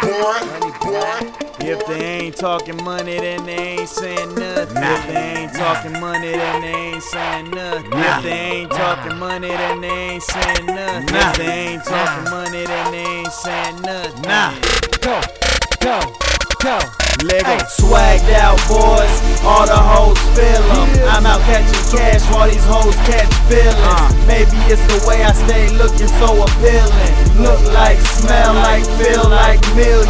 boy. If they ain't talking money, then they ain't saying nothing. If they ain't talking money, then they ain't saying nothing. If they ain't talking money, then they ain't saying nothing. If they ain't talking money, then they ain't saying nothing. Nah. Go, go, go. Lego. Hey, swagged out boys, all the hoes feel them. I'm out catching cash while these hoes catch feelings. Uh. Maybe it's the way I stay looking so appealing. Look like, smell like, feel like millions.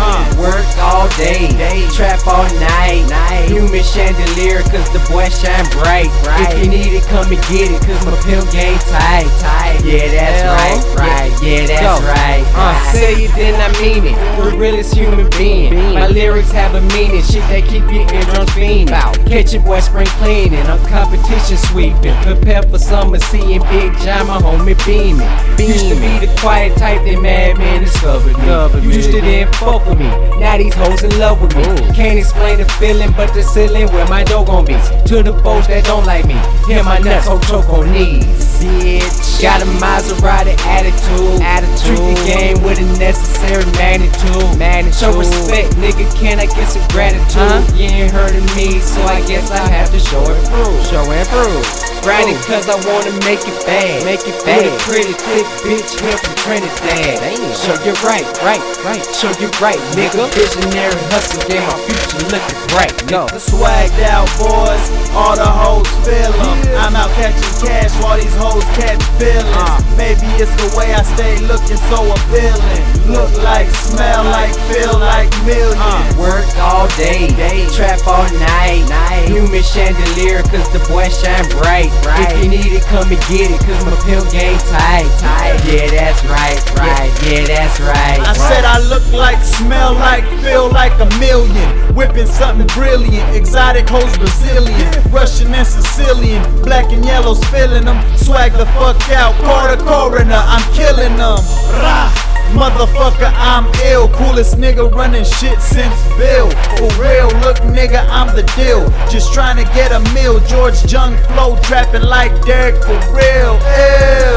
Work all day, day, trap all night. night. Human chandelier, cause the boy shine bright. right. If you need it, come and get it, cause my pimp game tight. tight. Yeah, that's Hell. right, right. Yeah, that's Go. right. Uh, say it, then I mean it. The realest human being. My lyrics have a meaning. Shit that keep your eardrums fiending. Catch your boy spring cleaning. I'm competition sweeping. Prepare for summer, seeing Big John, my homie beaming. Used to be the quiet type that madman discovered me. Used to then fuck with me. Now these hoes in love with me. Can't explain the feeling, but the ceiling where my dough gon' be. To the folks that don't like me, hear my nuts, ho choke on knees. Bitch, got a Maserati attitude. attitude. Treat the game with a necessary magnitude. magnitude. Show respect, nigga. Can I get some gratitude. Huh? You ain't heard of me, so I guess I have to show and prove. Show and prove. Grinding cause I wanna make it bad. Make it bad. With a pretty thick bitch here from Trinidad. Damn. Show you right, right, right. Show you right, nigga. Visionary hustle, yeah, my future looking bright. No. The swagged out boys, all the hoes feel. Yeah. I'm out catching cash while these hoes catch feelings. Uh. Maybe it's the way I stay looking so appealing. Look like, smell like, feel like millions. Uh. Work all day, day. trap all night. night. Human chandelier, cause the boy shine bright. right. If you need it, come and get it, cause my pill game tight. tight. Yeah, that's right, right. Yeah, that's right. I right. said I look like, smell like, feel like a million. Whipping something brilliant, exotic hoes Brazilian, Russian and Sicilian, black and yellows filling them. Swag the fuck out, the coroner, I'm killing them. Rah. Motherfucker, I'm ill. Coolest nigga running shit since Bill. For real, look, nigga, I'm the deal. Just trying to get a meal. George Jung flow, trapping like Derek for real. Ill.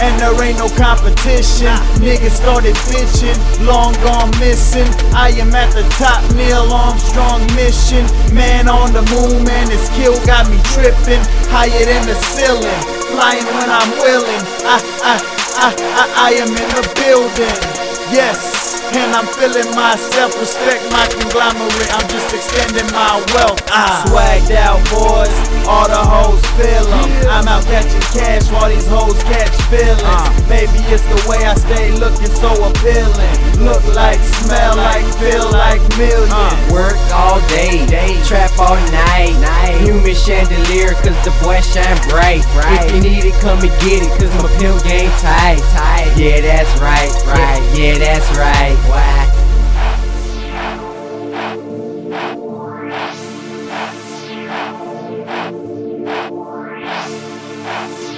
And there ain't no competition. Niggas started bitching, long gone missing. I am at the top, Neil Armstrong mission. Man on the moon, man, his kill got me tripping. Higher than the ceiling, flying when I'm willing. I, I, I, I, I am in the building. Yes. And I'm feeling myself, respect my conglomerate. I'm just extending my wealth. I Swagged out boys, all the hoes feel them. I'm out catching cash while these hoes catch feelings. Uh. Maybe it's the way I stay looking so appealing. Look like, smell like, feel like millions. Uh. Work all day, day, trap all night. night. Human chandelier, cause the boy shine bright. Right. If you need it, come and get it, cause my pimp game tight. tight. Yeah, that's right, right. Yeah, that's right. Why? Podcast.